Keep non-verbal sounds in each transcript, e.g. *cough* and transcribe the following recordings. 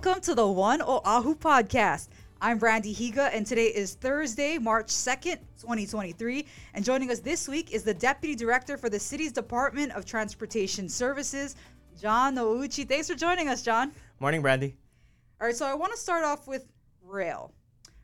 Welcome to the One Oahu podcast. I'm Brandi Higa, and today is Thursday, March 2nd, 2023. And joining us this week is the Deputy Director for the City's Department of Transportation Services, Jon Nouchi. Thanks for joining us, Jon. Morning, Brandi. All right, so I want to start off with rail.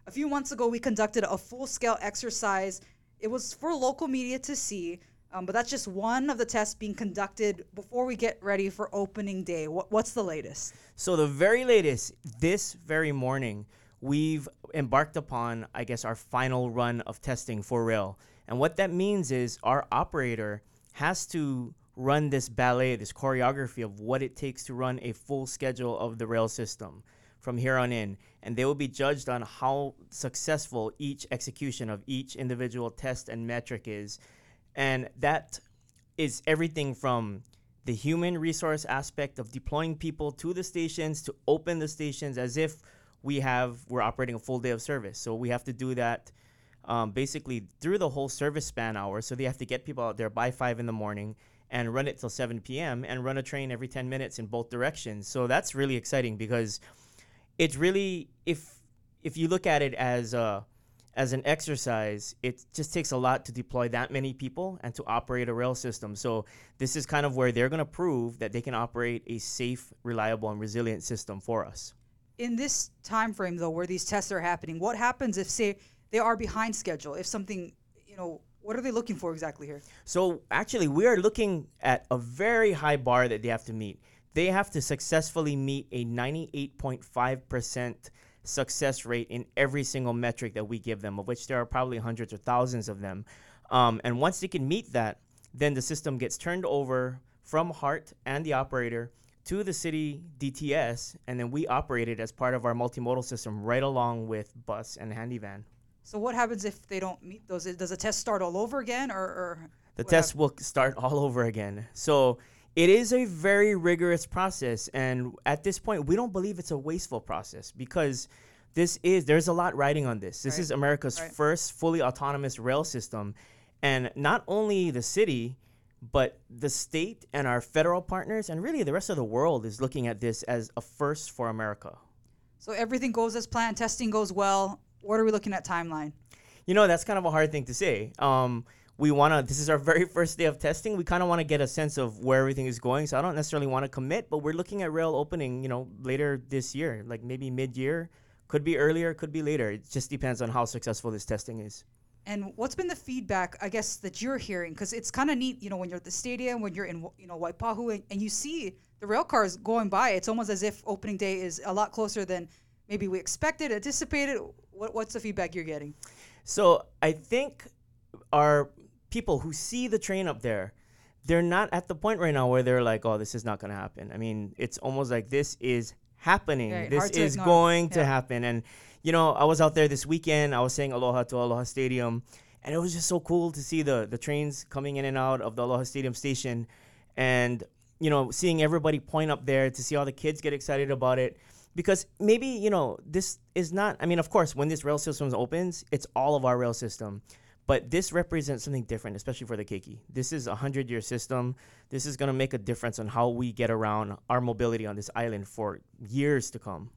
A few months ago, we conducted a full scale exercise. It was for local media to see, um, but that's just one of the tests being conducted before we get ready for opening day. What, what's the latest? So, the very latest, this very morning, we've embarked upon, I guess, our final run of testing for rail. And what that means is our operator has to run this ballet, this choreography of what it takes to run a full schedule of the rail system from here on in. And they will be judged on how successful each execution of each individual test and metric is. And that is everything from the human resource aspect of deploying people to the stations to open the stations as if we have we're operating a full day of service. So we have to do that um, basically through the whole service span hour. So they have to get people out there by five in the morning and run it till 7 p.m. and run a train every 10 minutes in both directions. So that's really exciting because it's really if if you look at it as a as an exercise, it just takes a lot to deploy that many people and to operate a rail system. So this is kind of where they're going to prove that they can operate a safe, reliable, and resilient system for us. In this time frame, though, where these tests are happening, what happens if, say, they are behind schedule? If something, you know, what are they looking for exactly here? So actually, we are looking at a very high bar that they have to meet. They have to successfully meet a 98.5% success rate in every single metric that we give them, of which there are probably hundreds or thousands of them. Um, and once they can meet that, then the system gets turned over from HART and the operator to the city DTS, and then we operate it as part of our multimodal system right along with bus and Handi-Van. So what happens if they don't meet those? Does the test start all over again, or, or the test will start all over again? So it is a very rigorous process, and at this point, we don't believe it's a wasteful process because this is there's a lot riding on this. This right. is America's right. first fully autonomous rail system, and not only the city, but the state and our federal partners, and really the rest of the world, is looking at this as a first for America. So everything goes as planned. Testing goes well. What are we looking at timeline? You know, that's kind of a hard thing to say. Um, we want to this is our very first day of testing. We kind of want to get a sense of where everything is going. So i don't necessarily want to commit but we're looking at rail opening you know later this year like maybe mid-year. Could be earlier could be later. It just depends on how successful this testing is. And what's been the feedback i guess that you're hearing? Because it's kind of neat you know when you're at the stadium when you're in you know waipahu and, and you see the rail cars going by it's almost as if opening day is a lot closer than maybe we expected anticipated. What, what's the feedback you're getting? So i think our people who see the train up there, they're not at the point right now where they're like, oh, this is not going to happen. I mean, it's almost like this is happening. Right, this is going yeah. to happen. And, you know, I was out there this weekend. I was saying aloha to Aloha Stadium. And it was just so cool to see the, the trains coming in and out of the Aloha Stadium station. And, you know, seeing everybody point up there to see all the kids get excited about it. Because maybe, you know, this is not, I mean, of course, when this rail system opens, it's all of our rail system. But this represents something different, especially for the Keiki. This is a hundred year system. This is going to make a difference on how we get around our mobility on this island for years to come.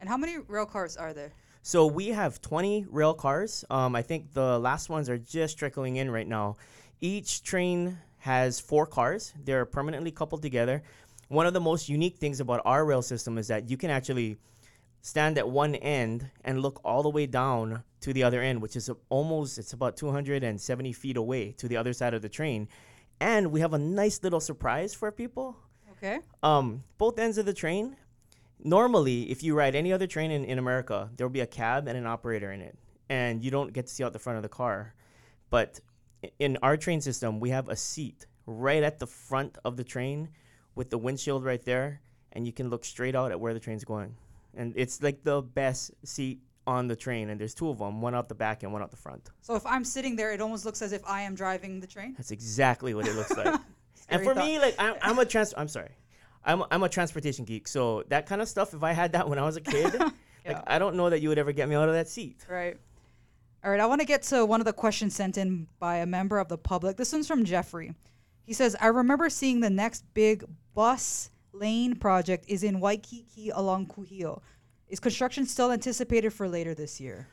And how many rail cars are there? So we have 20 rail cars. Um, I think the last ones are just trickling in right now. Each train has four cars. They're permanently coupled together. One of the most unique things about our rail system is that you can actually stand at one end and look all the way down to the other end, which is almost it's about 270 feet away to the other side of the train. And we have a nice little surprise for people. Okay. Um, both ends of the train. Normally, if you ride any other train in, in America, there will be a cab and an operator in it, and you don't get to see out the front of the car. But in our train system, we have a seat right at the front of the train with the windshield right there, and you can look straight out at where the train's going and it's like the best seat on the train and there's two of them one out the back and one out the front. So if i'm sitting there it almost looks as if i am driving the train? That's exactly what it looks like. *laughs* And for thought. me like I'm, I'm a trans i'm sorry. I'm, I'm a transportation geek so that kind of stuff if i had that *laughs* when i was a kid *laughs* yeah. like i don't know that you would ever get me out of that seat. Right. All right i want to get to one of the questions sent in by a member of the public. This one's from jeffrey. He says i remember seeing the next big bus lane project is in Waikiki along Kuhio. Is construction still anticipated for later this year?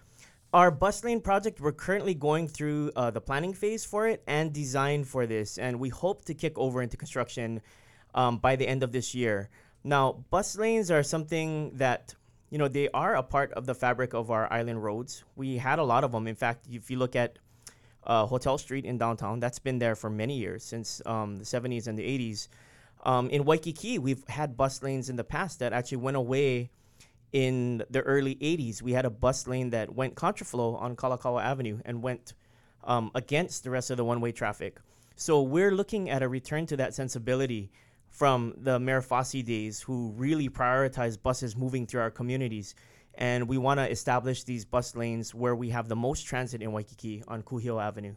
Our bus lane project, we're currently going through uh, the planning phase for it and design for this, and we hope to kick over into construction um, by the end of this year. Now, bus lanes are something that you know they are a part of the fabric of our island roads. We had a lot of them. In fact, if you look at uh, Hotel Street in downtown, that's been there for many years since um, the 70s and the 80s. Um, in Waikiki, we've had bus lanes in the past that actually went away in the early 80s. We had a bus lane that went contraflow on Kalakaua Avenue and went um, against the rest of the one way traffic. So we're looking at a return to that sensibility from the Mayor Fasi days who really prioritized buses moving through our communities. And we want to establish these bus lanes where we have the most transit in Waikiki on Kuhio Avenue.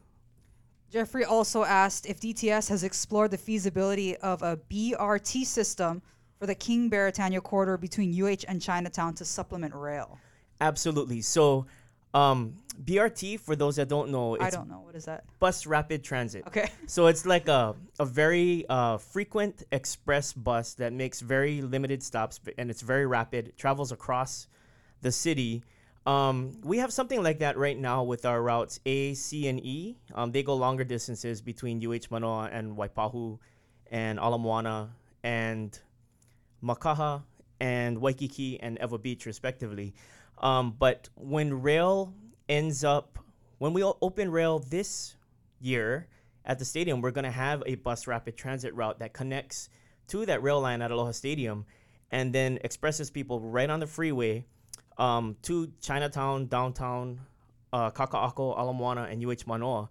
Jeffrey also asked if DTS has explored the feasibility of a BRT system for the King Beretania corridor between UH and Chinatown to supplement rail. Absolutely. So, um, BRT, for those that don't know, I don't know. What is that? bus rapid transit. Okay. *laughs* So it's like a, a very uh, frequent express bus that makes very limited stops and it's very rapid, travels across the city. Um, we have something like that right now with our routes A, C, and E. Um, they go longer distances between UH Manoa and Waipahu and Ala Moana and Makaha and Waikiki and Ewa Beach, respectively. Um, but when rail ends up, when we open rail this year at the stadium, we're going to have a bus rapid transit route that connects to that rail line at Aloha Stadium and then expresses people right on the freeway um, to Chinatown, downtown, uh, Kaka'ako, Ala Moana, and UH Manoa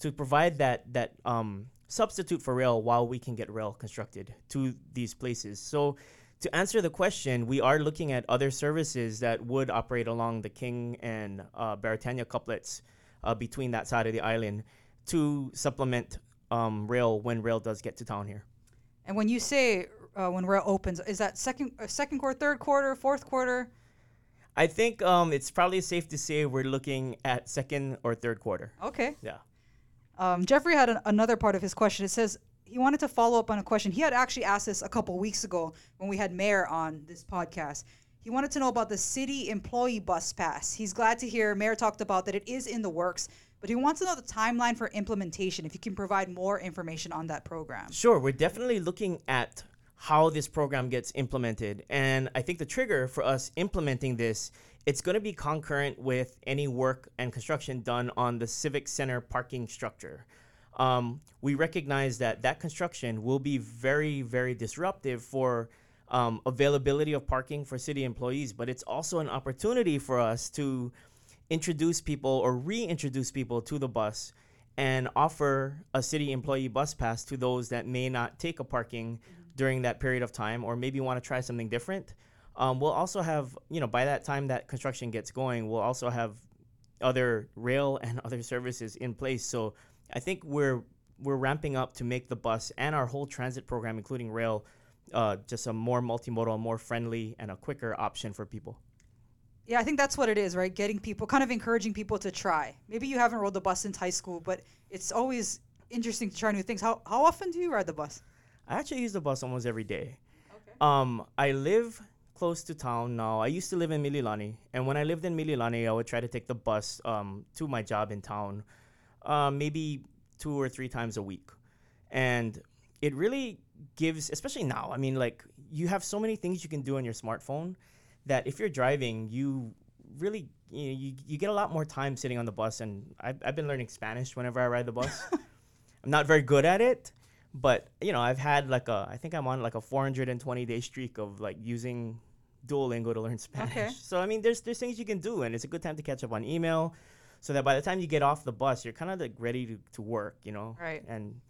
to provide that, that um, substitute for rail while we can get rail constructed to these places. So, to answer the question, we are looking at other services that would operate along the King and uh, Beretania couplets uh, between that side of the island to supplement um, rail when rail does get to town here. And when you say uh, when rail opens, is that second, uh, second quarter, third quarter, fourth quarter? I think um, it's probably safe to say we're looking at second or third quarter. Okay. Yeah. Um, Jeffrey had an, another part of his question. It says he wanted to follow up on a question. He had actually asked this a couple weeks ago when we had Mayor on this podcast. He wanted to know about the city employee bus pass. He's glad to hear Mayor talked about that it is in the works, but he wants to know the timeline for implementation. If you can provide more information on that program. Sure, we're definitely looking at how this program gets implemented. And I think the trigger for us implementing this, it's going to be concurrent with any work and construction done on the Civic Center parking structure. Um, we recognize that that construction will be very, very disruptive for um, availability of parking for city employees, but it's also an opportunity for us to introduce people or reintroduce people to the bus and offer a city employee bus pass to those that may not take a parking during that period of time or maybe want to try something different. Um, we'll also have, you know, by that time that construction gets going, we'll also have other rail *laughs* and other services in place. So I think we're we're ramping up to make the bus and our whole transit program, including rail, uh, just a more multimodal, more friendly, and a quicker option for people. Yeah, I think that's what it is, right? Getting people, kind of encouraging people to try. Maybe you haven't rode the bus since high school, but it's always interesting to try new things. How how often do you ride the bus? I actually use the bus almost every day. Okay. Um, I live close to town now. I used to live in Mililani, and when I lived in Mililani, I would try to take the bus um, to my job in town, uh, maybe two or three times a week, and it really gives, especially now. I mean, like you have so many things you can do on your smartphone that if you're driving, you really you, know, you, you get a lot more time sitting on the bus. And I've, I've been learning Spanish whenever I ride the bus. *laughs* I'm not very good at it, but you know, I've had like a I think I'm on like a 420 day streak of like using Duolingo to learn *laughs* Spanish. Okay. So I mean, there's there's things you can do, and it's a good time to catch up on email, so that by the time you get off the bus, you're kind of like ready to, to work, you know. Right. And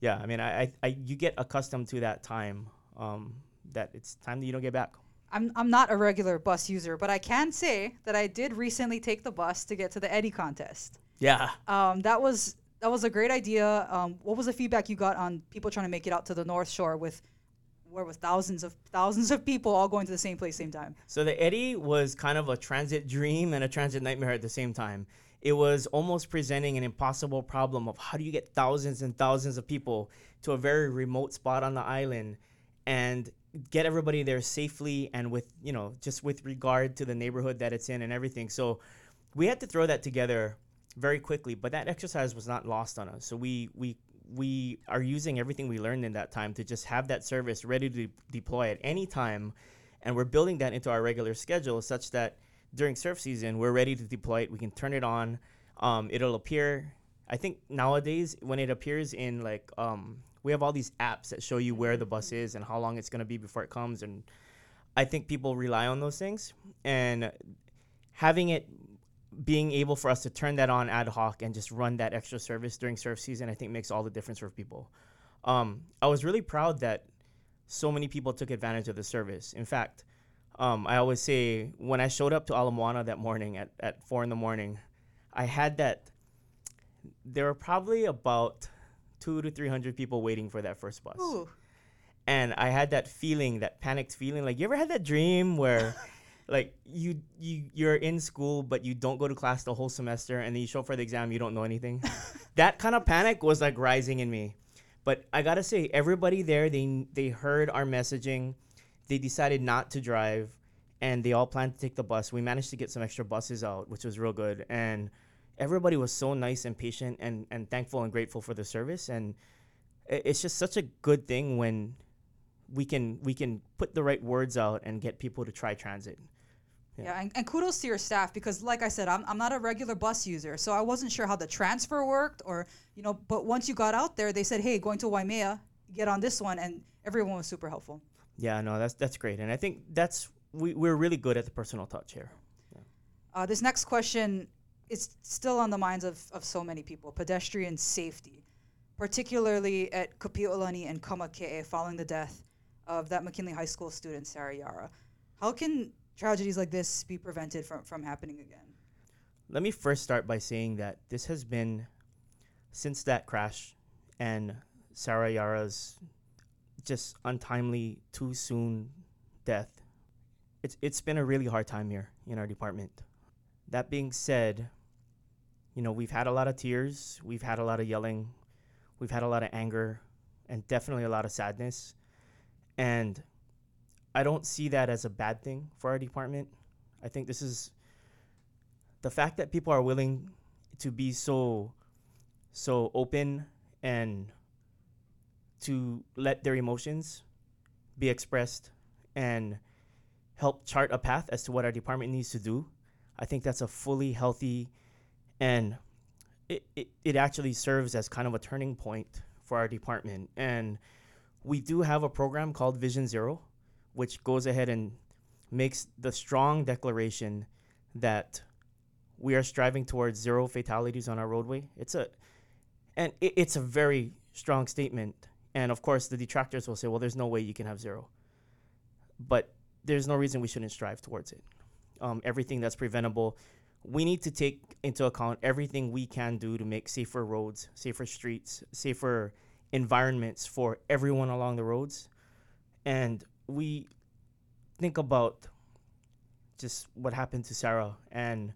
yeah, I mean, I, I, I you get accustomed to that time, um, that it's time that you don't get back. I'm I'm not a regular bus user, but I can say that I did recently take the bus to get to the Eddie contest. Yeah. Um, that was that was a great idea. Um, what was the feedback you got on people trying to make it out to the North Shore with where was thousands of thousands of people all going to the same place same time? So the Eddie was kind of a transit dream and a transit nightmare at the same time. It was almost presenting an impossible problem of how do you get thousands and thousands of people to a very remote spot on the island and get everybody there safely and with you know just with regard to the neighborhood that it's in and everything. So we had to throw that together very quickly, but that exercise was not lost on us. So we we we are using everything we learned in that time to just have that service ready to de- deploy at any time, and we're building that into our regular schedule such that during surf season we're ready to deploy it. We can turn it on. Um, it'll appear. I think nowadays when it appears in like um, we have all these apps that show you where the bus is and how long it's gonna be before it comes, and I think people rely on those things and having it being able for us to turn that on ad hoc and just run that extra service during surf season, I think makes all the difference for people. Um, I was really proud that so many people took advantage of the service. In fact, um, I always say when I showed up to Ala Moana that morning at, at four in the morning, I had that. There were probably about two to three hundred people waiting for that first bus, Ooh. and I had that feeling, that panicked feeling. Like you ever had that dream where *laughs* like you you you're in school but you don't go to class the whole semester and then you show up for the exam you don't know anything. *laughs* That kind of panic was like rising in me. But i gotta say everybody there they they heard our messaging they decided not to drive and they all planned to take the bus. We managed to get some extra buses out which was real good and everybody was so nice and patient and and thankful and grateful for the service and it's just such a good thing when we can we can put the right words out and get people to try transit Yeah. Yeah, and, and kudos to your staff because, like I said, I'm, I'm not a regular bus user, so I wasn't sure how the transfer worked, or you know. But once you got out there, they said, "Hey, going to Waimea, get on this one," and everyone was super helpful. Yeah, no, that's that's great, and I think that's we we're really good at the personal touch here. Uh, this next question is still on the minds of, of so many people: pedestrian safety, particularly at Kapi'olani and Kamake'e following the death of that McKinley High School student Sarah Yara. How can tragedies like this be prevented from, from happening again? Let me first start by saying that this has been since that crash and Sarah Yara's just untimely, too soon death. It's it's been a really hard time here in our department. That being said, you know, we've had a lot of tears, we've had a lot of yelling, we've had a lot of anger, and definitely a lot of sadness. And I don't see that as a bad thing for our department. I think this is the fact that people are willing to be so so open and to let their emotions be expressed and help chart a path as to what our department needs to do. I think that's a fully healthy and it, it, it actually serves as kind of a turning point for our department. And we do have a program called Vision Zero, which goes ahead and makes the strong declaration that we are striving towards zero fatalities on our roadway. It's a and it, it's a very strong statement. And of course, the detractors will say, "Well, there's no way you can have zero. But there's no reason we shouldn't strive towards it. Um, everything that's preventable, we need to take into account everything we can do to make safer roads, safer streets, safer environments for everyone along the roads. And we think about just what happened to Sarah and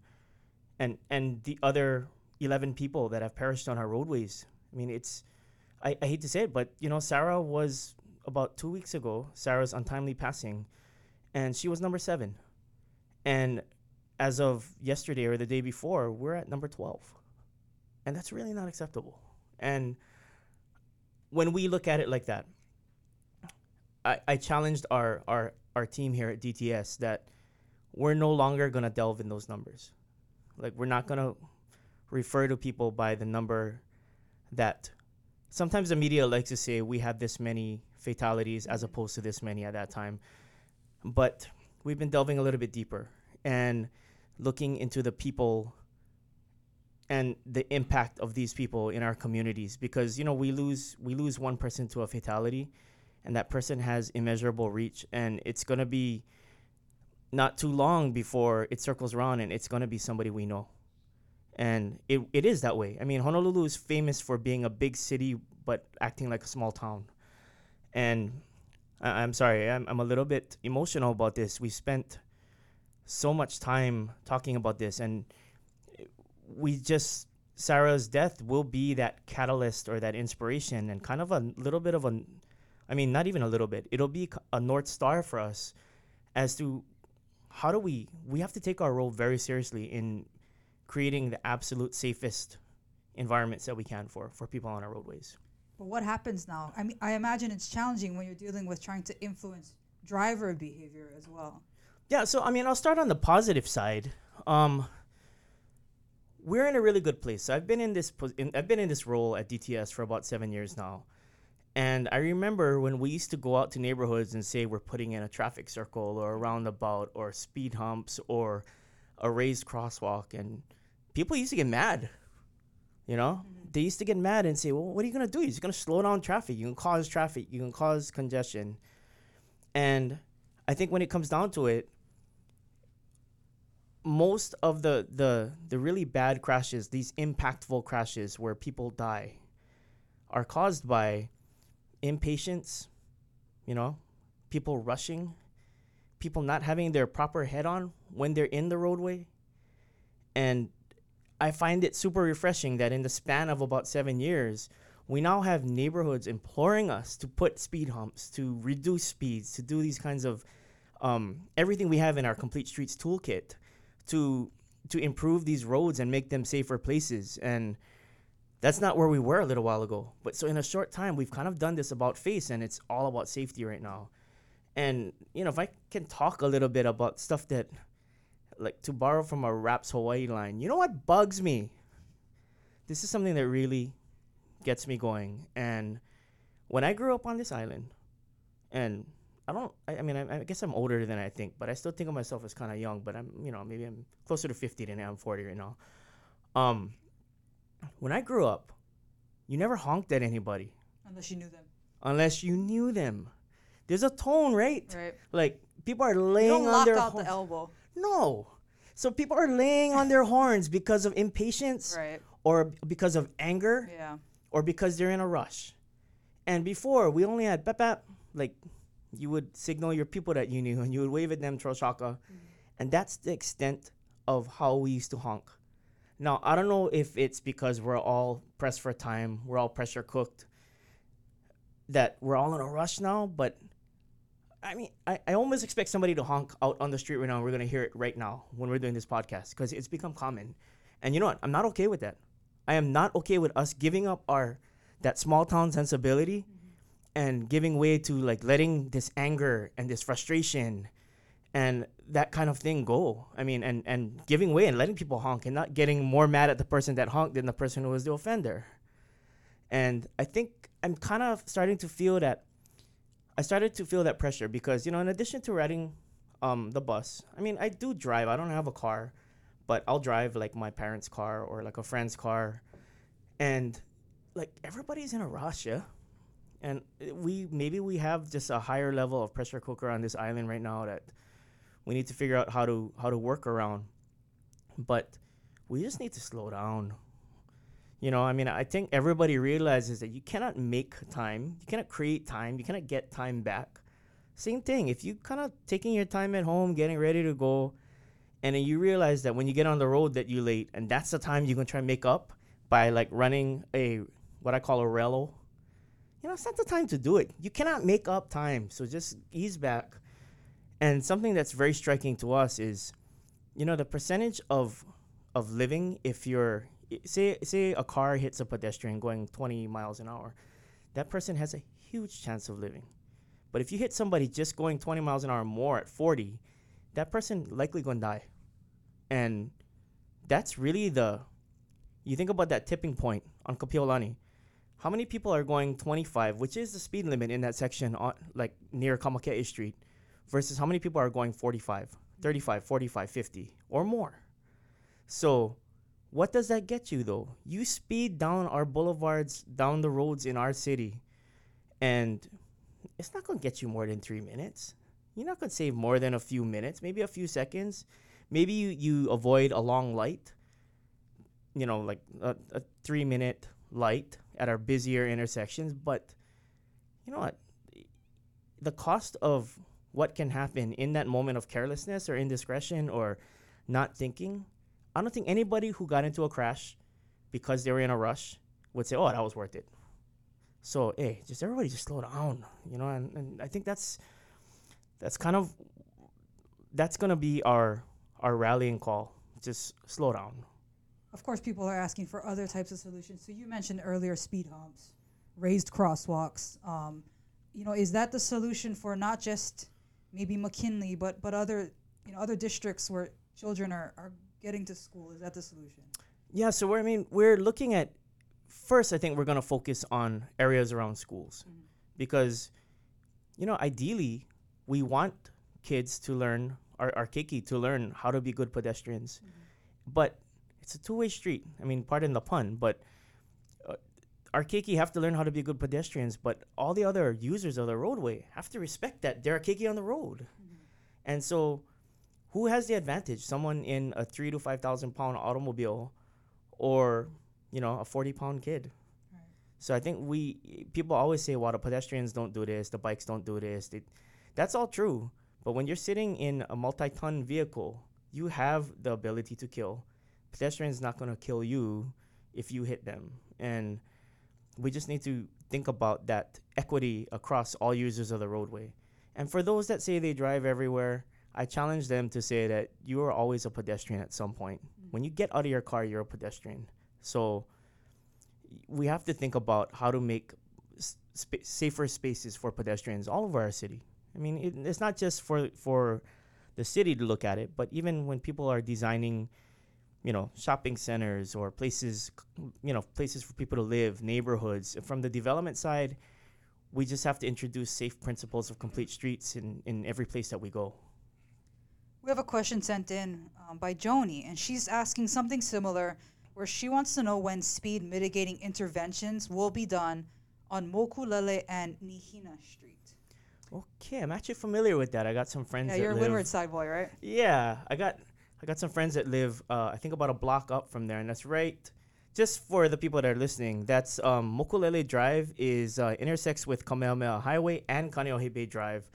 and and the other 11 people that have perished on our roadways. I mean, it's I, I hate to say it, but you know, Sarah was about two weeks ago, Sarah's untimely passing, and she was number seven. And as of yesterday or the day before, we're at number 12. And that's really not acceptable. And when we look at it like that, I, I challenged our, our, our team here at DTS that we're no longer going to delve in those numbers. Like, we're not going to refer to people by the number that sometimes the media likes to say we have this many fatalities as mm-hmm. opposed to this many at that time. But we've been delving a little bit deeper and looking into the people and the impact of these people in our communities because you know we lose we lose one person to a fatality and that person has immeasurable reach and it's going to be not too long before it circles around and it's going to be somebody we know. And it, it is that way. I mean honolulu is famous for being a big city but acting like a small town. And I, i'm sorry I'm, I'm a little bit emotional about this. We spent so much time talking about this and we just Sarah's death will be that catalyst or that inspiration and kind of a little bit of a, I mean, not even a little bit. It'll be a north star for us as to how do we we have to take our role very seriously in creating the absolute safest environments that we can for for people on our roadways. But what happens now? I mean, I imagine it's challenging when you're dealing with trying to influence driver behavior as well. Yeah, so I mean, I'll start on the positive side. Um, we're in a really good place. I've been in this pos- in, I've been in this role at DTS for about seven years now, and I remember when we used to go out to neighborhoods and say we're putting in a traffic circle or a mm-hmm. roundabout or speed humps or a raised crosswalk, and people used to get mad. You know, mm-hmm. they used to get mad and say, "Well, what are you gonna do? You're gonna slow down traffic. You can cause traffic. You can cause congestion." And I think when it comes down to it, most of the the the really bad crashes, these impactful crashes where people die, are caused by impatience, you know, people rushing, people not having their proper head on when they're in the roadway. And I find it super refreshing that in the span of about seven years, we now have neighborhoods imploring us to put speed humps, to reduce speeds, to do these kinds of um, everything we have in our complete streets toolkit to to improve these roads and make them safer places. And that's not where we were a little while ago. But so in a short time, we've kind of done this about face, and it's all about safety right now. And you know, if I can talk a little bit about stuff that, like, to borrow from a Raps Hawaii line, you know what bugs me? This is something that really gets me going. And when I grew up on this island, and I don't. I, I mean, I, I guess I'm older than I think, but I still think of myself as kind of young. But I'm, you know, maybe I'm closer to 50 than I am 40 right now. Um, when I grew up, you never honked at anybody Unless you knew them. unless you knew them. There's a tone, right? Right. Like people are You laying don't on lock their out the elbow. no. So people are laying on their horns because of impatience Right. or because of anger Yeah. or because they're in a rush. And before, we only had bap bap, like you would signal your people that you knew and you would wave at them, Troshaka. Mm-hmm. And that's the extent of how we used to honk. Now, I don't know if it's because we're all pressed for time, we're all pressure cooked, that we're all in a rush now, but I mean, I, I almost expect somebody to honk out on the street right now. We're going to hear it right now when we're doing this podcast because it's become common. And you know what? I'm not okay with that. I am not okay with us giving up our that small town sensibility mm-hmm. And giving way to like letting this anger and this frustration and that kind of thing go. I mean, and and giving way and letting people honk and not getting more mad at the person that honked than the person who was the offender. And I think I'm kind of starting to feel that I started to feel that pressure because you know, in addition to riding um, the bus, I mean, I do drive. I don't have a car, but I'll drive like my parents' car or like a friend's car, and like everybody's in a rush, yeah. And uh, we maybe we have just a higher level of pressure cooker on this island right now that we need to figure out how to how to work around. But we just need to slow down. You know, I mean, I think everybody realizes that you cannot make time, you cannot create time, you cannot get time back. Same thing. If you kind of taking your time at home, getting ready to go, and then you realize that when you get on the road that you're late, and that's the time you're gonna try and make up by like running a what I call a relo. You know, it's not the time to do it. You cannot make up time. So just ease back. And something that's very striking to us is, you know, the percentage of of living if you're say say a car hits a pedestrian going 20 miles an hour, that person has a huge chance of living. But if you hit somebody just going 20 miles an hour more at 40, that person likely going to die. And that's really the you think about that tipping point on Kapiolani. How many people are going 25, which is the speed limit in that section on like near Kamake'e Street, versus how many people are going 45, 35, 45, 50 or more? So, what does that get you though? You speed down our boulevards, down the roads in our city, and it's not going to get you more than three minutes. You're not going to save more than a few minutes, maybe a few seconds. Maybe you, you avoid a long light, you know, like a, a three minute light at our busier intersections. But you know what? The cost of what can happen in that moment of carelessness or indiscretion or not thinking, I don't think anybody who got into a crash because they were in a rush would say, oh, that was worth it. So hey, just everybody just slow down, you know. And, and I think that's that's kind of that's gonna be our our rallying call. Just slow down. Of course, people are asking for other types of solutions. So you mentioned earlier speed humps, raised crosswalks. Um, you know, is that the solution for not just maybe McKinley, but but other you know other districts where children are, are getting to school? Is that the solution? Yeah, so we're, I mean, we're looking at first. I think we're going to focus on areas around schools Mhm. because, you know, ideally, we want kids to learn our, our keiki to learn how to be good pedestrians, but it's a two-way street. I mean, pardon the pun, but uh, our keiki have to learn how to be good pedestrians, but all the other users of the roadway have to respect that they're a keiki on the road, and so. Who has the advantage? Someone in a three to five thousand pound automobile or you know a 40 pound kid Right. so i think we people always say well the pedestrians don't do this the bikes don't do this they, that's all true but when you're sitting in a multi-ton vehicle you have the ability to kill pedestrians not going to kill you if you hit them and we just need to think about that equity across all users of the roadway and for those that say they drive everywhere i challenge them to say that you are always a pedestrian at some point mm-hmm. when you get out of your car, you're a pedestrian. So we have to think about how to make s- spa- safer spaces for pedestrians all over our city. I mean, it, it's not just for for the city to look at it, but even when people are designing, you know, shopping centers or places you know, places for people to live, neighborhoods. From the development side, we just have to introduce safe principles of complete streets in, in every place that we go. We have a question sent in um, by Joni, and she's asking something similar, where she wants to know when speed mitigating interventions will be done on Mokulele and Nihina Street. Okay, I'm actually familiar with that. I got some friends Yeah, you're a live. Windward side boy, right? Yeah, I got I got some friends that live uh, I think about a block up from there, and that's right. Just for the people that are listening, that's um, Mokulele Drive is uh, intersects with Kamehameha Highway and Kaneohe Bay Drive,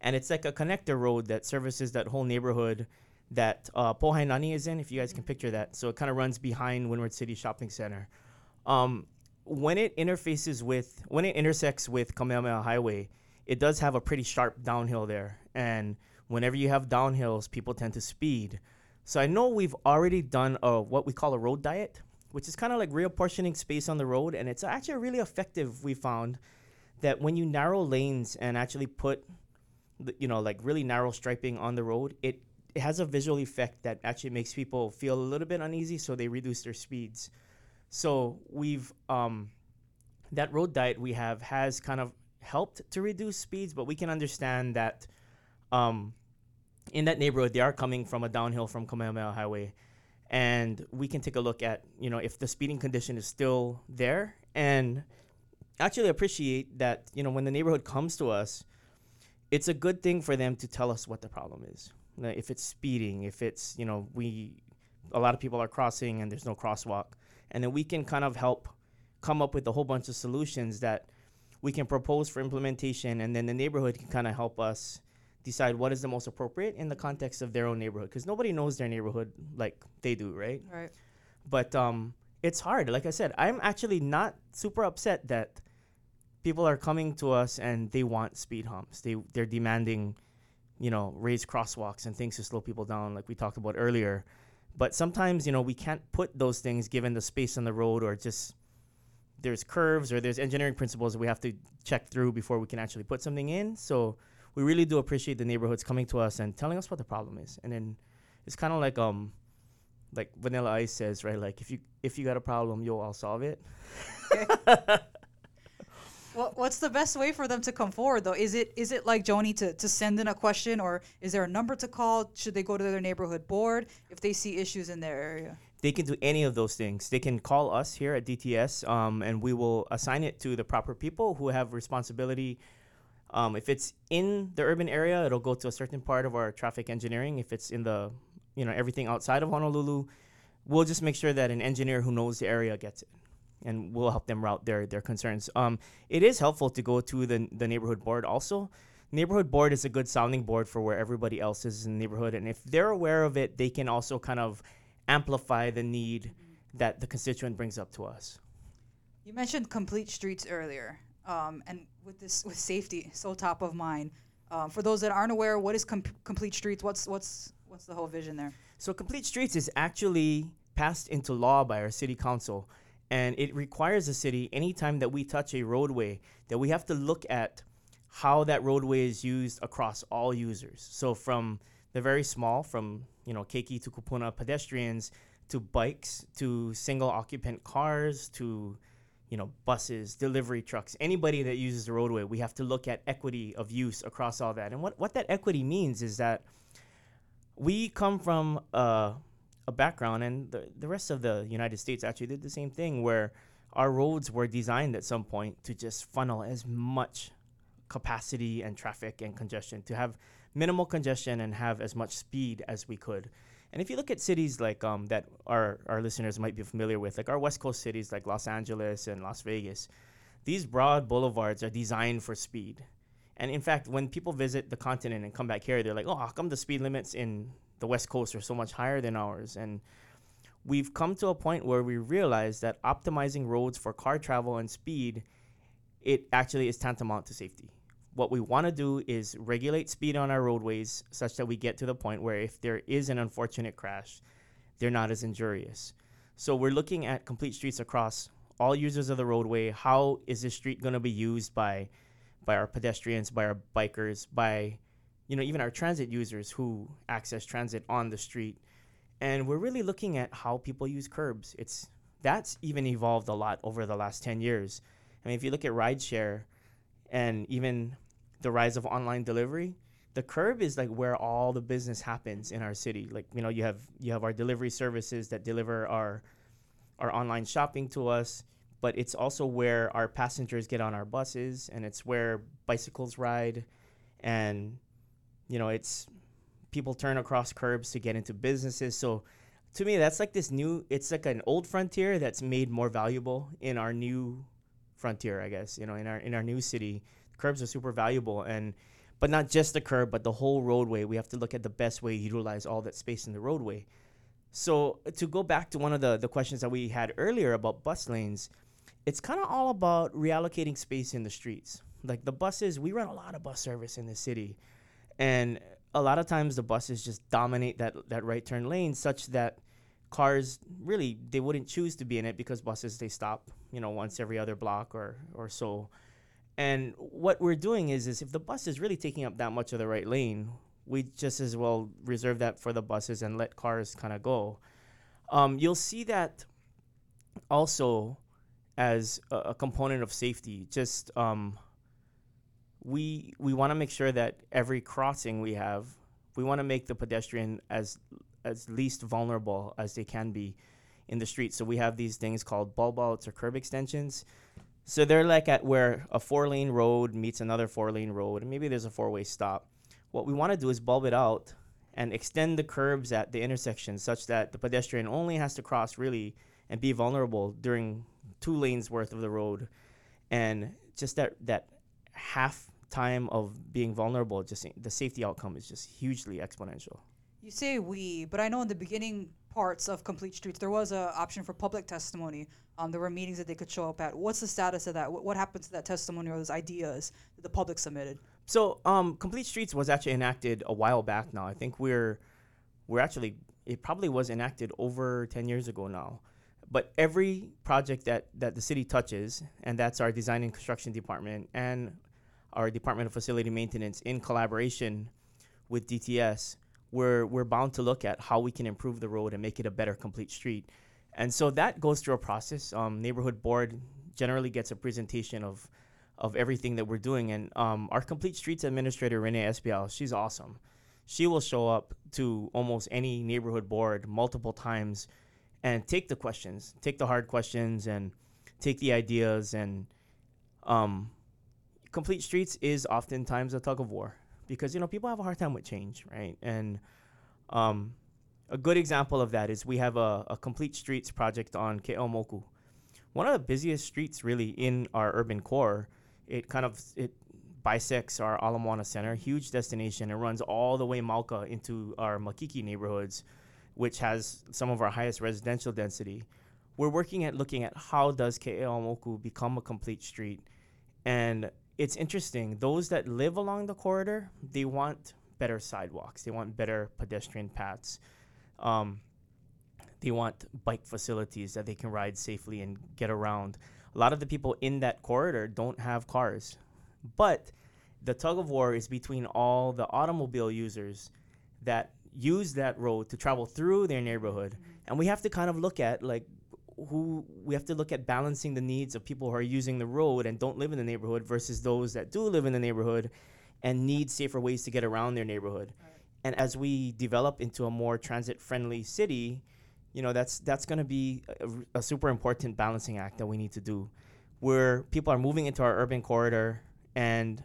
and it's like a connector road that services that whole neighborhood that uh, Pohainani is in. If you guys can picture that, so it kind of runs behind Windward City Shopping Center. Um, when it interfaces with when it intersects with Kamehameha Highway, it does have a pretty sharp downhill there, and whenever you have downhills, people tend to speed. So I know we've already done a what we call a road diet, which is kind of like reapportioning space on the road, and it's actually really effective. We found that when you narrow lanes and actually put, you know, like really narrow striping on the road, it it has a visual effect that actually makes people feel a little bit uneasy, so they reduce their speeds. So we've um, that road diet we have has kind of helped to reduce speeds, but we can understand that um, in that neighborhood they are coming from a downhill from Kamehameha Highway, and we can take a look at you know if the speeding condition is still there, and actually appreciate that you know when the neighborhood comes to us, it's a good thing for them to tell us what the problem is. If it's speeding, if it's you know we a lot of people are crossing and there's no crosswalk, and then we can kind of help come up with a whole bunch of solutions that we can propose for implementation, and then the neighborhood can kind of help us decide what is the most appropriate in the context of their own neighborhood, because nobody knows their neighborhood like they do, right? Right. But um, it's hard. Like I said, I'm actually not super upset that people are coming to us and they want speed humps. They they're demanding, you know, raised crosswalks and things to slow people down, like we talked about earlier. But sometimes, you know, we can't put those things given the space on the road or just there's curves or there's engineering principles that we have to check through before we can actually put something in. So we really do appreciate the neighborhoods coming to us and telling us what the problem is. And then it's kind of like um like Vanilla Ice says, right? Like if you if you got a problem, yo, I'll solve it. *laughs* What, what's the best way for them to come forward though? Is it is it like Joni to, to send in a question or is there a number to call? Should they go to their neighborhood board if they see issues in their area? They can do any of those things. They can call us here at DTS, um, and we will assign it to the proper people who have responsibility. Um, if it's in the urban area, it'll go to a certain part of our traffic engineering. If it's in the, you know, everything outside of Honolulu, we'll just make sure that an engineer who knows the area gets it, and we'll help them route their their concerns. Um, it is helpful to go to the the neighborhood board also. Neighborhood board is a good sounding board for where everybody else is in the neighborhood, and if they're aware of it, they can also kind of amplify the need that the constituent brings up to us. You mentioned complete streets earlier. Um, and with this with safety so top of mind. Um, for those that aren't aware, what is com- complete streets? What's what's what's the whole vision there? So Complete Streets is actually passed into law by our city council, and it requires the city anytime that we touch a roadway that we have to look at how that roadway is used across all users. So from the very small, from you know Keiki to Kupuna pedestrians, to bikes, to single occupant cars, to you know buses, delivery trucks, anybody that uses the roadway, we have to look at equity of use across all that. And what what that equity means is that we come from a, a background, and the, the rest of the United States actually did the same thing, where our roads were designed at some point to just funnel as much capacity and traffic and congestion, to have minimal congestion and have as much speed as we could. And if you look at cities like um, that our, our listeners might be familiar with, like our West Coast cities like Los Angeles and Las Vegas, these broad boulevards are designed for speed. And in fact, when people visit the continent and come back here, they're like, oh, how come the speed limits in the West Coast are so much higher than ours? And we've come to a point where we realize that optimizing roads for car travel and speed, it actually is tantamount to safety. What we want to do is regulate speed on our roadways such that we get to the point where if there is an unfortunate crash, they're not as injurious. So we're looking at complete streets across all users of the roadway. How is this street going to be used by by our pedestrians, by our bikers, by you know even our transit users who access transit on the street. And we're really looking at how people use curbs. It's that's even evolved a lot over the last 10 years. I mean, if you look at rideshare and even the rise of online delivery, the curb is like where all the business happens in our city. Like, you know, you have you have our delivery services that deliver our our online shopping to us but it's also where our passengers get on our buses and it's where bicycles ride and you know it's people turn across curbs to get into businesses so to me that's like this new it's like an old frontier that's made more valuable in our new frontier i guess you know in our in our new city curbs are super valuable and but not just the curb but the whole roadway we have to look at the best way to utilize all that space in the roadway so to go back to one of the, the questions that we had earlier about bus lanes it's kind of all about reallocating space in the streets. Like the buses, we run a lot of bus service in the city, and a lot of times the buses just dominate that that right turn lane, such that cars really they wouldn't choose to be in it because buses they stop you know once every other block or or so. And what we're doing is is if the bus is really taking up that much of the right lane, we just as well reserve that for the buses and let cars kind of go. Um, you'll see that also as a, a component of safety. Just um, we we want to make sure that every crossing we have, we want to make the pedestrian as as least vulnerable as they can be in the street. So we have these things called bulb outs or curb extensions. So they're like at where a four lane road meets another four lane road, and maybe there's a four way stop. What we want to do is bulb it out and extend the curbs at the intersection such that the pedestrian only has to cross really and be vulnerable during two lanes worth of the road, and just that that half time of being vulnerable, just the safety outcome is just hugely exponential. You say we, but I know in the beginning parts of Complete Streets there was an option for public testimony. Um, there were meetings that they could show up at. What's the status of that? What, what happened to that testimony or those ideas that the public submitted? So, um, Complete Streets was actually enacted a while back now. I think we're we're actually it probably was enacted over ten years ago now. But every project that, that the city touches, and that's our design and construction department and our Department of Facility Maintenance in collaboration with DTS, we're, we're bound to look at how we can improve the road and make it a better complete street. And so that goes through a process. Um, neighborhood board generally gets a presentation of of everything that we're doing. And um, our complete streets administrator, Renee Espiau, she's awesome. She will show up to almost any neighborhood board multiple times and take the questions, take the hard questions, and take the ideas. And um, complete streets is oftentimes a tug of war because you know people have a hard time with change, right? And um, a good example of that is we have a, a complete streets project on Ke'aumoku, one of the busiest streets really in our urban core. It kind of it bisects our Ala Moana Center, huge destination. It runs all the way Mauka into our Makiki neighborhoods which has some of our highest residential density, we're working at looking at how does Ke'aumoku become a complete street And it's interesting. Those that live along the corridor, they want better sidewalks. They want better pedestrian paths. Um, they want bike facilities that they can ride safely and get around. A lot of the people in that corridor don't have cars, but the tug of war is between all the automobile users that use that road to travel through their neighborhood, and we have to kind of look at like who we have to look at balancing the needs of people who are using the road and don't live in the neighborhood versus those that do live in the neighborhood and need safer ways to get around their neighborhood. And as we develop into a more transit friendly city, you know, that's that's going to be a, a super important balancing act that we need to do where people are moving into our urban corridor and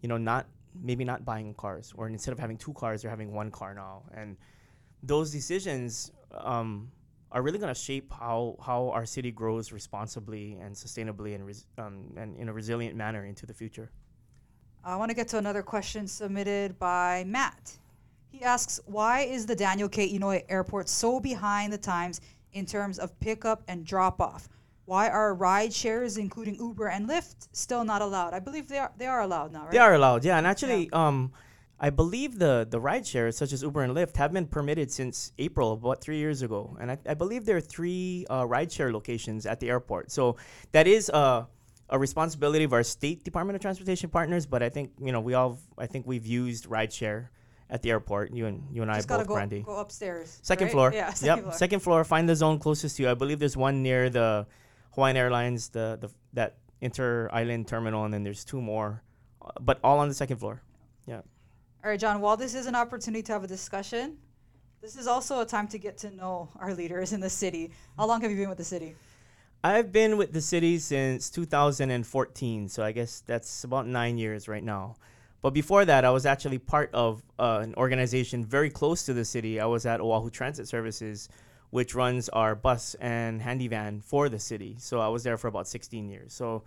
you know, not maybe not buying cars or instead of having two cars, they're having one car now. And those decisions um, are really going to shape how, how our city grows responsibly and sustainably and, res- um, and in a resilient manner into the future. I want to get to another question submitted by Matt. He asks, why is the Daniel K. Inouye Airport so behind the times in terms of pickup and drop off? Why are ride shares, including Uber and Lyft, still not allowed? I believe they are they are allowed now, right? They are allowed, yeah. And actually, um, I believe the the ride shares such as Uber and Lyft have been permitted since April, about three years ago. And I, I believe there are three uh, ride share locations at the airport. So that is uh, a responsibility of our state Department of Transportation partners. But I think you know we all I think we've used ride share at the airport. You and you and Just I both, go, Brandi. go upstairs. Second right? floor. Yeah, *laughs* second yep. floor. Second floor. Find the zone closest to you. I believe there's one near the Hawaiian Airlines, the the that inter island terminal, and then there's two more, uh, but all on the second floor. Yeah. All right, Jon, while this is an opportunity to have a discussion, this is also a time to get to know our leaders in the city. How long have you been with the city? I've been with the city since 2014, so I guess that's about nine years right now. But before that, I was actually part of uh, an organization very close to the city. I was at Oahu Transit Services, which runs our bus and Handi-Van for the city. So I was there for about 16 years. So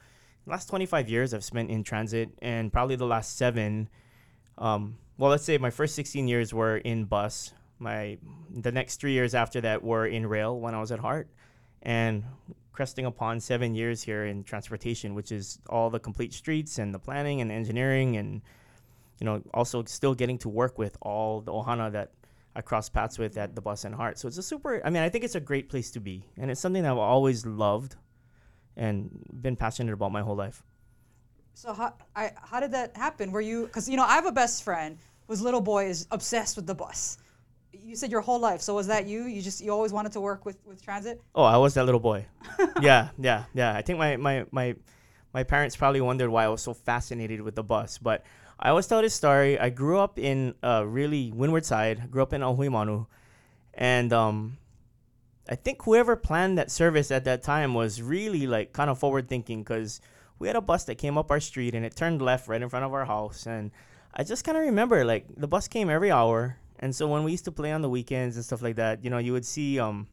the last 25 years I've spent in transit, and probably the last seven, um, well, let's say my first 16 years were in bus. My the next three years after that were in rail when I was at HART, and cresting upon seven years here in transportation, which is all the complete streets and the planning and engineering, and you know also still getting to work with all the ohana that I cross paths with at the bus and HART. So it's a super. I mean, I think it's a great place to be, and it's something that I've always loved, and been passionate about my whole life. So how I how did that happen? Were you because you know I have a best friend whose little boy is obsessed with the bus. You said your whole life. So was that you? You just you always wanted to work with with transit? Oh, I was that little boy. *laughs* yeah, yeah, yeah. I think my, my, my, my parents probably wondered why I was so fascinated with the bus. But I always tell this story. I grew up in uh, really windward side. Grew up in Ahuimanu, and um, I think whoever planned that service at that time was really like kind of forward thinking because we had a bus that came up our street and it turned left right in front of our house. And I just kind of remember like the bus came every hour. And so when we used to play on the weekends and stuff like that, you know, you would see um,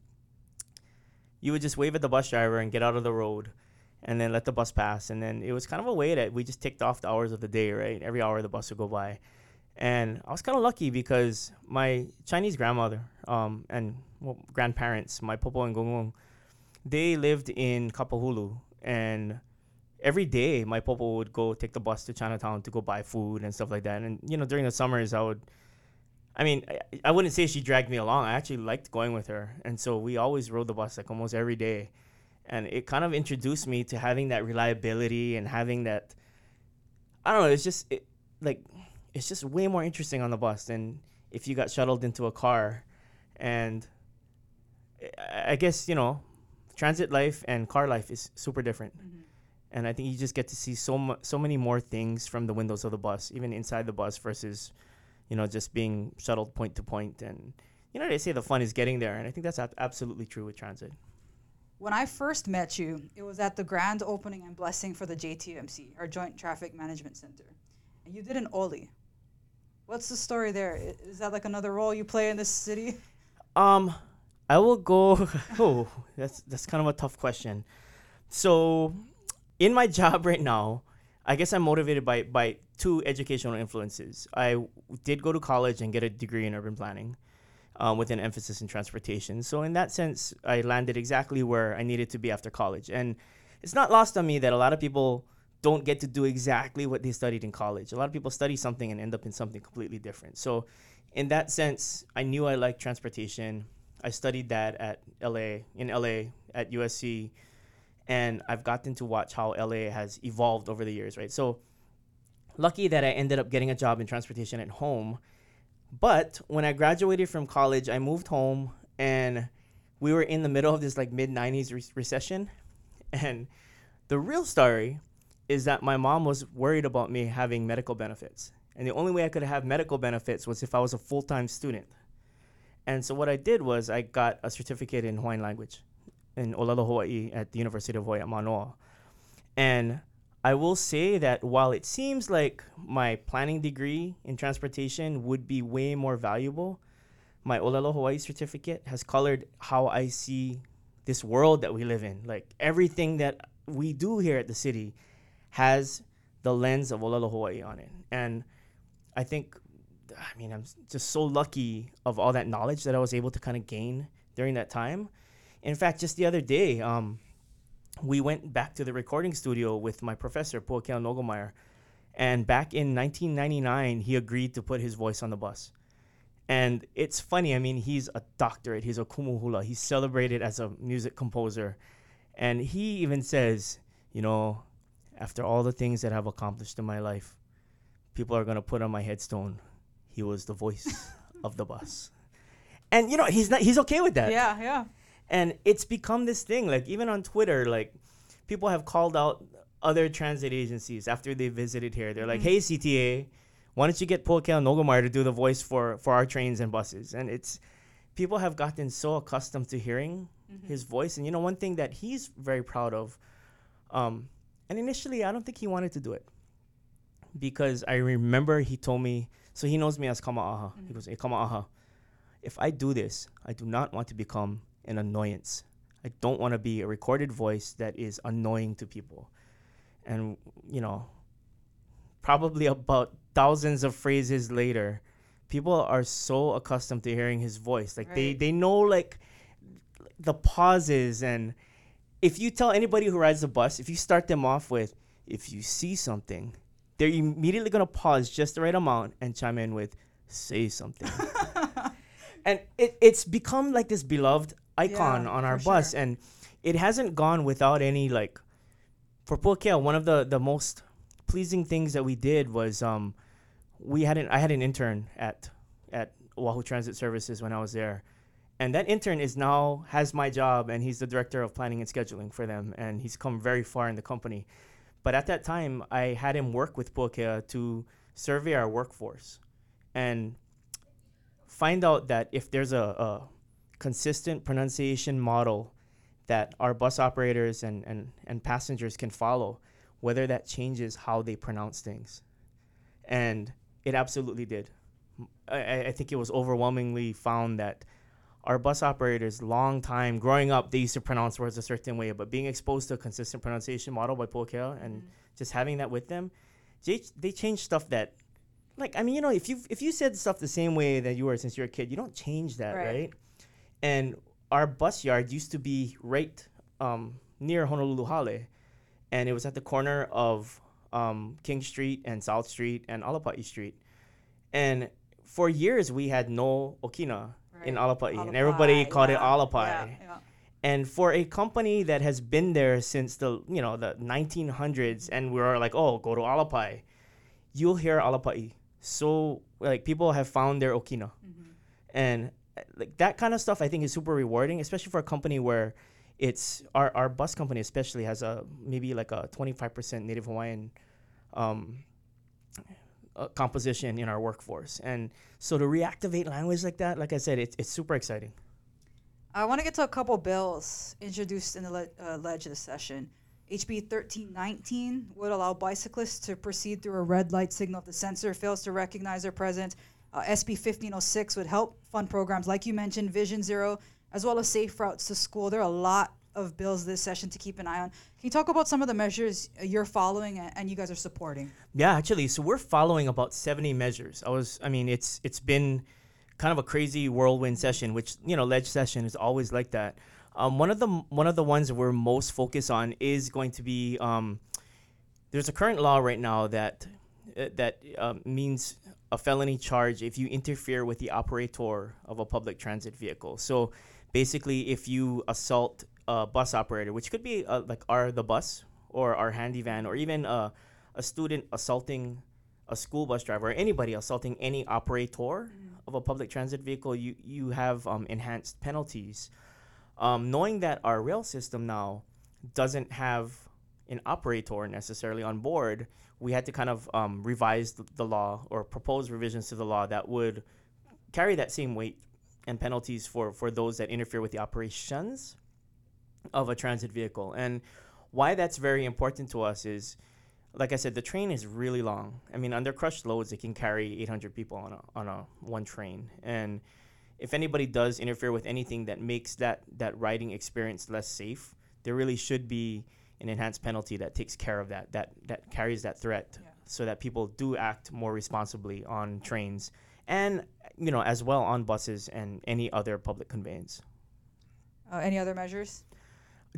you would just wave at the bus driver and get out of the road and then let the bus pass and then it was kind of a way that we just ticked off the hours of the day right every hour the bus would go by and i was kind of lucky because my chinese grandmother um, and well, grandparents my popo and gongong they lived in kapahulu and every day my popo would go take the bus to chinatown to go buy food and stuff like that and you know during the summers i would I mean, I, I wouldn't say she dragged me along. I actually liked going with her, and so we always rode the bus like almost every day, and it kind of introduced me to having that reliability and having that. I don't know. It's just it, like it's just way more interesting on the bus than if you got shuttled into a car, and I, I guess you know, transit life and car life is super different. Mm-hmm. And I think you just get to see so mu- so many more things from the windows of the bus, even inside the bus, versus you know, just being shuttled point to point. And, you know, they say the fun is getting there. And I think that's ab- absolutely true with transit. When I first met you, it was at the grand opening and blessing for the JTMC, our Joint Traffic Management Center, and you did an Oli. What's the story there? I- Is that like another role you play in this city? Um, I will go. *laughs* Oh, that's that's kind of a tough question. So, in my *laughs* job right now, I guess I'm motivated by by two educational influences. I did go to college and get a degree in urban planning, um, with an emphasis in transportation. So in that sense, I landed exactly where I needed to be after college. And it's not lost on me that a lot of people don't get to do exactly what they studied in college. A lot of people study something and end up in something completely different. So, in that sense, I knew I liked transportation. I studied that at LA, in LA, at USC, and I've gotten to watch how LA has evolved over the years, right? So, lucky that I ended up getting a job in transportation at home. But when I graduated from college, I moved home and we were in the middle of this like mid 90s re- recession. And the real story is that my mom was worried about me having medical benefits. And the only way I could have medical benefits was if I was a full time student. And so what I did was I got a certificate in Hawaiian language in Olelo, Hawaii at the University of Hawaii at Manoa. And I will say that while it seems like my planning degree in transportation would be way more valuable, my Olelo Hawaii certificate has colored how I see this world that we live in. Like everything that we do here at the city has the lens of Olelo Hawaii on it. And I think, I mean, I'm just so lucky of all that knowledge that I was able to kind of gain during that time. In fact, just the other day, um, we went back to the recording studio with my professor, Puakea Nogelmeier. And back in 1999, he agreed to put his voice on the bus. And it's funny, I mean, he's a doctorate, he's a kumuhula, he's celebrated as a music composer. And he even says, you know, after all the things that I've accomplished in my life, people are going to put on my headstone, he was the voice *laughs* of the bus. And, you know, he's not, he's okay with that Yeah, yeah. And it's become this thing like even on twitter like people have called out other transit agencies after they visited here. They're like mm-hmm. hey cta why don't you get Puakea Nogelmeier to do the voice for for our trains and buses? And it's people have gotten so accustomed to hearing mm-hmm. his voice. And you know one thing that he's very proud of um, and initially i don't think he wanted to do it because i remember he told me so he knows me as kama'aha he mm-hmm. goes hey kama'aha if I do this, I do not want to become an annoyance. I don't want to be a recorded voice that is annoying to people. And, you know, probably about thousands of phrases later, people are so accustomed to hearing his voice. Like they, they know like the pauses and if you tell anybody who rides the bus, if you start them off with, if you see something, they're immediately gonna pause just the right amount and chime in with, say something *laughs* and it, it's become like this beloved icon Yeah, on our bus sure. and it hasn't gone without any like for Puakea, one of the the most pleasing things that we did was um we had an I had an intern at at Oahu Transit Services when I was there. And that intern is now has my job and he's the director of planning and scheduling for them and he's come very far in the company. But at that time I had him work with Puakea to survey our workforce and find out that if there's a, a consistent pronunciation model that our bus operators and, and, and passengers can follow, whether that changes how they pronounce things. And it absolutely did. I, I- think it was overwhelmingly found that our bus operators, long time growing up, they used to pronounce words a certain way, but being exposed to a consistent pronunciation model by Puakea and mm-hmm. just having that with them, they, they changed stuff that like I mean, you know, if you if you said stuff the same way that you were since you're a kid, you don't change that, Right. right? And our bus yard used to be right um, near Honolulu Hale, and it was at the corner of um, King Street and South Street and Alapa'i Street, and for years we had no Okina in Right. Alapa'i, and everybody Alapai, called yeah, it Alapai. yeah, yeah. And for a company that has been there since the you know the 1900s, and we're like, oh, go to Alapai, you'll hear Alapai. So like people have found their Okina, and uh, like that kind of stuff, I think is super rewarding, especially for a company where it's our our bus company especially has a maybe like a 25% Native Hawaiian um, uh, composition in our workforce, and so to reactivate language like that, like I said, it's it's super exciting. I want to get to a couple bills introduced in the le- uh, this session. HB 1319 would allow bicyclists to proceed through a red light signal if the sensor fails to recognize their presence. Uh, SB 1506 would help fund programs like you mentioned, Vision Zero, as well as safe routes to school. There are a lot of bills this session to keep an eye on. Can you talk about some of the measures uh, you're following and, you guys are supporting? Yeah, actually, so we're following about 70 measures. I was, I mean, it's it's been kind of a crazy whirlwind session, which you know, ledge session is always like that. Um, one of the one of the ones we're most focused on is going to be um, there's a current law right now that uh, that uh, means a felony charge if you interfere with the operator of a public transit vehicle. So basically, if you assault a bus operator, which could be uh, like our the bus or our Handi-Van, or even a, a student assaulting a school bus driver or anybody assaulting any operator of a public transit vehicle, you you have um, enhanced penalties. Um, knowing that our rail system now doesn't have an operator necessarily on board, we had to kind of um, revise the, law or propose revisions to the law that would carry that same weight and penalties for, for those that interfere with the operations of a transit vehicle. And why that's very important to us is, like I said, the train is really long. I mean, under crushed loads, it can carry 800 people on a, on a one train. And if anybody does interfere with anything that makes that, that riding experience less safe, there really should be an enhanced penalty that takes care of that, that, that carries that threat Yeah. so that people do act more responsibly on trains and, you know, as well on buses and any other public conveyance. Uh, any other measures?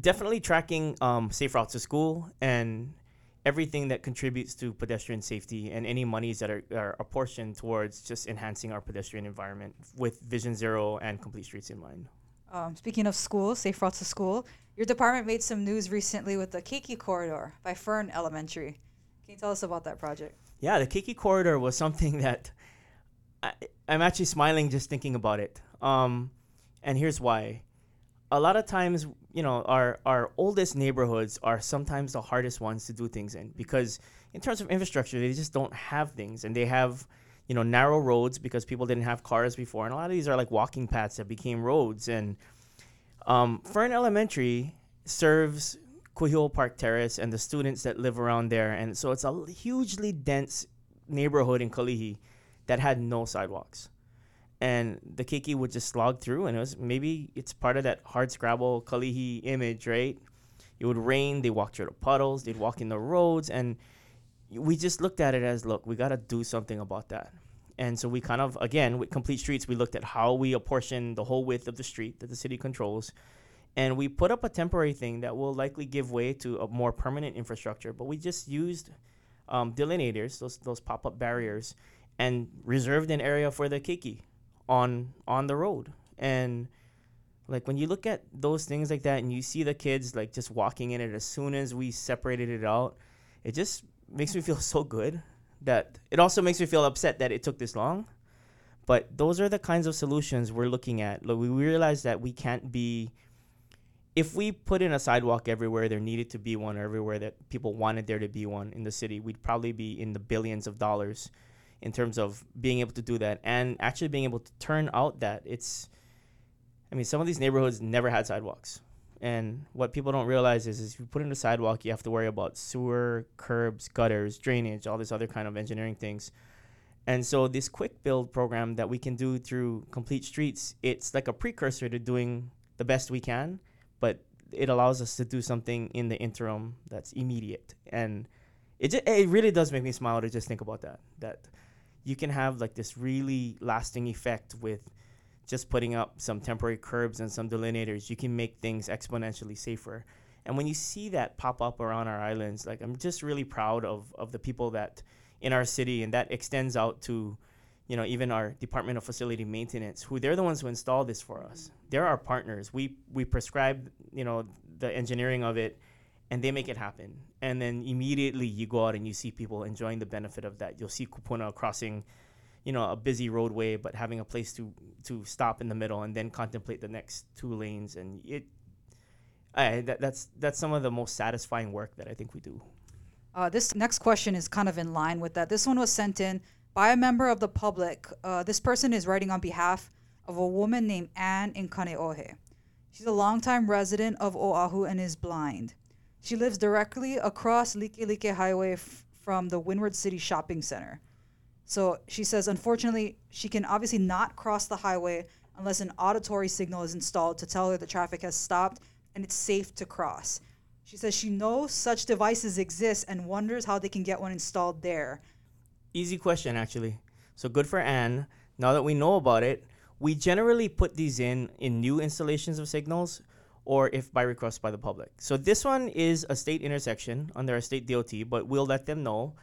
Definitely tracking um, safe routes to school and everything that contributes to pedestrian safety and any monies that are, are apportioned towards just enhancing our pedestrian environment with Vision Zero and Complete Streets in mind. Um, speaking of school, safe routes to school, your department made some news recently with the Keiki Corridor by Fern Elementary. Can you tell us about that project? Yeah, the Keiki corridor was something *laughs* that I, I'm actually smiling just thinking about it. Um, and here's why. A lot of times, you know, our, our oldest neighborhoods are sometimes the hardest ones to do things in because, in terms of infrastructure, they just don't have things. And they have, you know, narrow roads because people didn't have cars before. And a lot of these are like walking paths that became roads. And um, Fern Elementary serves Kuhio Park Terrace and the students that live around there. And so it's a hugely dense neighborhood in Kalihi that had no sidewalks. And the Keiki would just slog through, and it was maybe it's part of that hard scrabble Kalihi image, right? It would rain, they walk through the puddles, they'd walk in the roads, and we just looked at it as look, we got to do something about that. And so we kind of, again, with Complete Streets, we looked at how we apportion the whole width of the street that the city controls. And we put up a temporary thing that will likely give way to a more permanent infrastructure. But we just used um, delineators, those, those pop up barriers, and reserved an area for the Keiki on on the road. And like when you look at those things like that and you see the kids like just walking in it as soon as we separated it out, it just makes me feel *laughs* so good that it also makes me feel upset that it took this long. But those are the kinds of solutions we're looking at. Like we realize that we can't be if we put in a sidewalk everywhere there needed to be one or everywhere that people wanted there to be one in the city, we'd probably be in the billions of dollars in terms of being able to do that and actually being able to turn out that it's I mean some of these neighborhoods never had sidewalks. And what people don't realize is, is if you put in a sidewalk, you have to worry about sewer, curbs, gutters, drainage, all this other kind of engineering things. And so this quick build program that we can do through Complete Streets, it's like a precursor to doing the best we can, but it allows us to do something in the interim that's immediate. And it just, it really does make me smile to just think about that. That you can have like this really lasting effect with just putting up some temporary curbs and some delineators. You can make things exponentially safer. And when you see that pop up around our islands, like I'm just really proud of of the people that in our city, and that extends out to, you know, even our Department of Facility Maintenance, who they're the ones who install this for us. They're our partners. We we prescribe, you know, the engineering of it, and they make it happen. And then immediately you go out and you see people enjoying the benefit of that. You'll see Kupuna crossing, you know, a busy roadway, but having a place to to stop in the middle and then contemplate the next two lanes. And it, I that, that's that's some of the most satisfying work that I think we do. Uh, this next question is kind of in line with that. This one was sent in by a member of the public. Uh, this person is writing on behalf of a woman named Anne in Kaneohe. She's a longtime resident of Oahu and is blind. She lives directly across Like Like Highway f- from the Windward City Shopping Center. So she says, unfortunately, she can obviously not cross the highway unless an auditory signal is installed to tell her the traffic has stopped and it's safe to cross. She says she knows such devices exist and wonders how they can get one installed there. Easy question, actually. So good for Anne. Now that we know about it, we generally put these in in new installations of signals or if by request by the public. So this one is a state intersection under a state DOT, but we'll let them know.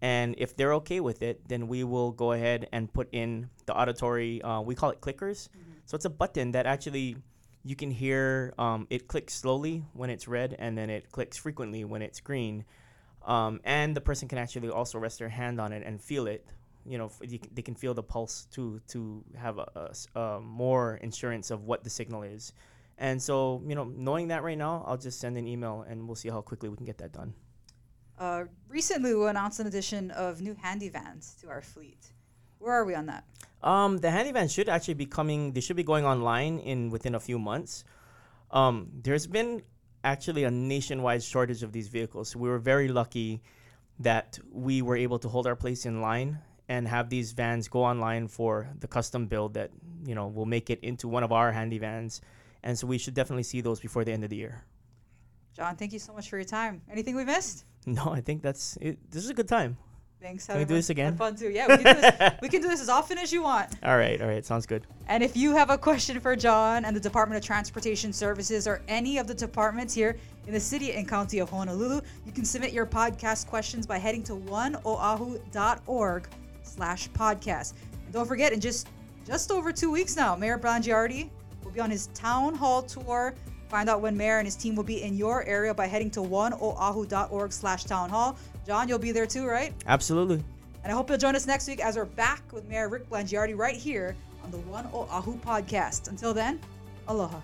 And if they're okay with it, then we will go ahead and put in the auditory, uh, we call it clickers. So it's a button that actually you can hear um, it clicks slowly when it's red and then it clicks frequently when it's green. Um, and the person can actually also rest their hand on it and feel it. You know, f- they can feel the pulse to to have a, a a more insurance of what the signal is. And so, you know, knowing that right now, I'll just send an email and we'll see how quickly we can get that done. Uh, recently, we announced an addition of new Handi-Vans to our fleet. Where are we on that? Um, the Handi-Van should actually be coming. They should be going online in within a few months. Um, there's been actually a nationwide shortage of these vehicles. We were very lucky that we were able to hold our place in line and have these vans go online for the custom build that you know will make it into one of our Handi-Vans. And so we should definitely see those before the end of the year. Jon, thank you so much for your time. Anything we missed? *laughs* No, I think that's it. This is a good time. Thanks. Can we do this again? Fun too. Yeah, we can, do this. *laughs* we can do this as often as you want. All right, all right, sounds good. And if you have a question for Jon and the Department of Transportation Services or any of the departments here in the city and county of Honolulu, you can submit your podcast questions by heading to oneoahu.org slash podcast. And don't forget, in just just over two weeks now, Mayor Blangiardi will be on his town hall tour. Find out when Mayor and his team will be in your area by heading to oneoahu.org slash town hall. Jon, you'll be there too, right? Absolutely. And I hope you'll join us next week as we're back with Mayor Rick Blangiardi right here on the One Oahu podcast. Until then, aloha.